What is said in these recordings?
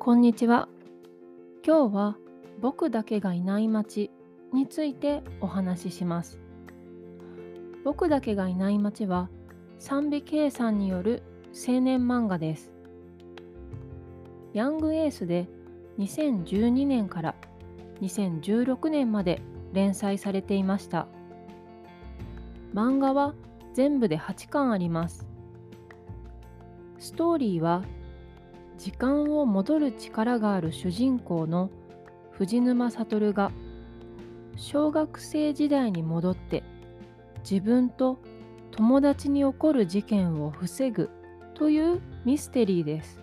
こんにちは。今日は僕だけがいない街についてお話しします。僕だけがいない街は賛美圭さんによる青年漫画です。ヤングエースで2012年から2016年まで連載されていました。漫画は全部で8巻あります。ストーリーは時間を戻る力がある主人公の藤沼悟が小学生時代に戻って自分と友達に起こる事件を防ぐというミステリーです。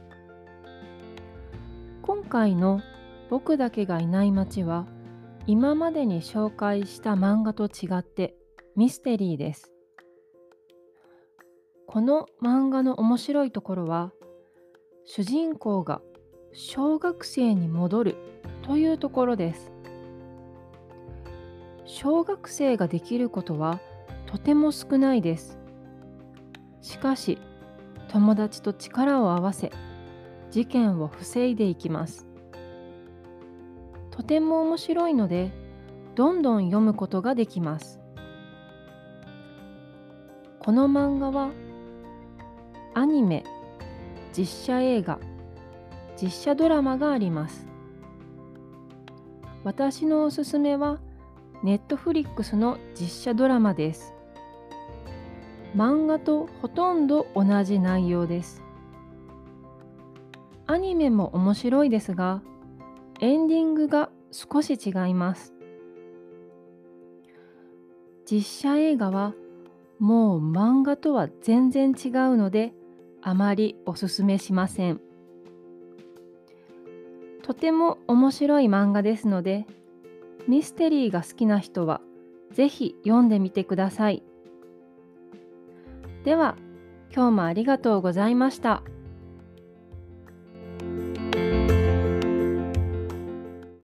今回の僕だけがいない街は今までに紹介した漫画と違ってミステリーです。この漫画の面白いところは主人公が小学生に戻るというところです。小学生ができることはとても少ないです。しかし友達と力を合わせ事件を防いでいきます。とても面白いのでどんどん読むことができます。この漫画はアニメ実写映画実写ドラマがあります。私のおすすめはネットフリックスの実写ドラマです。漫画とほとんど同じ内容です。アニメも面白いですがエンディングが少し違います。実写映画はもう漫画とは全然違うのであまりおすすめしません。とても面白い漫画ですので、ミステリーが好きな人はぜひ読んでみてください。では、今日もありがとうございました。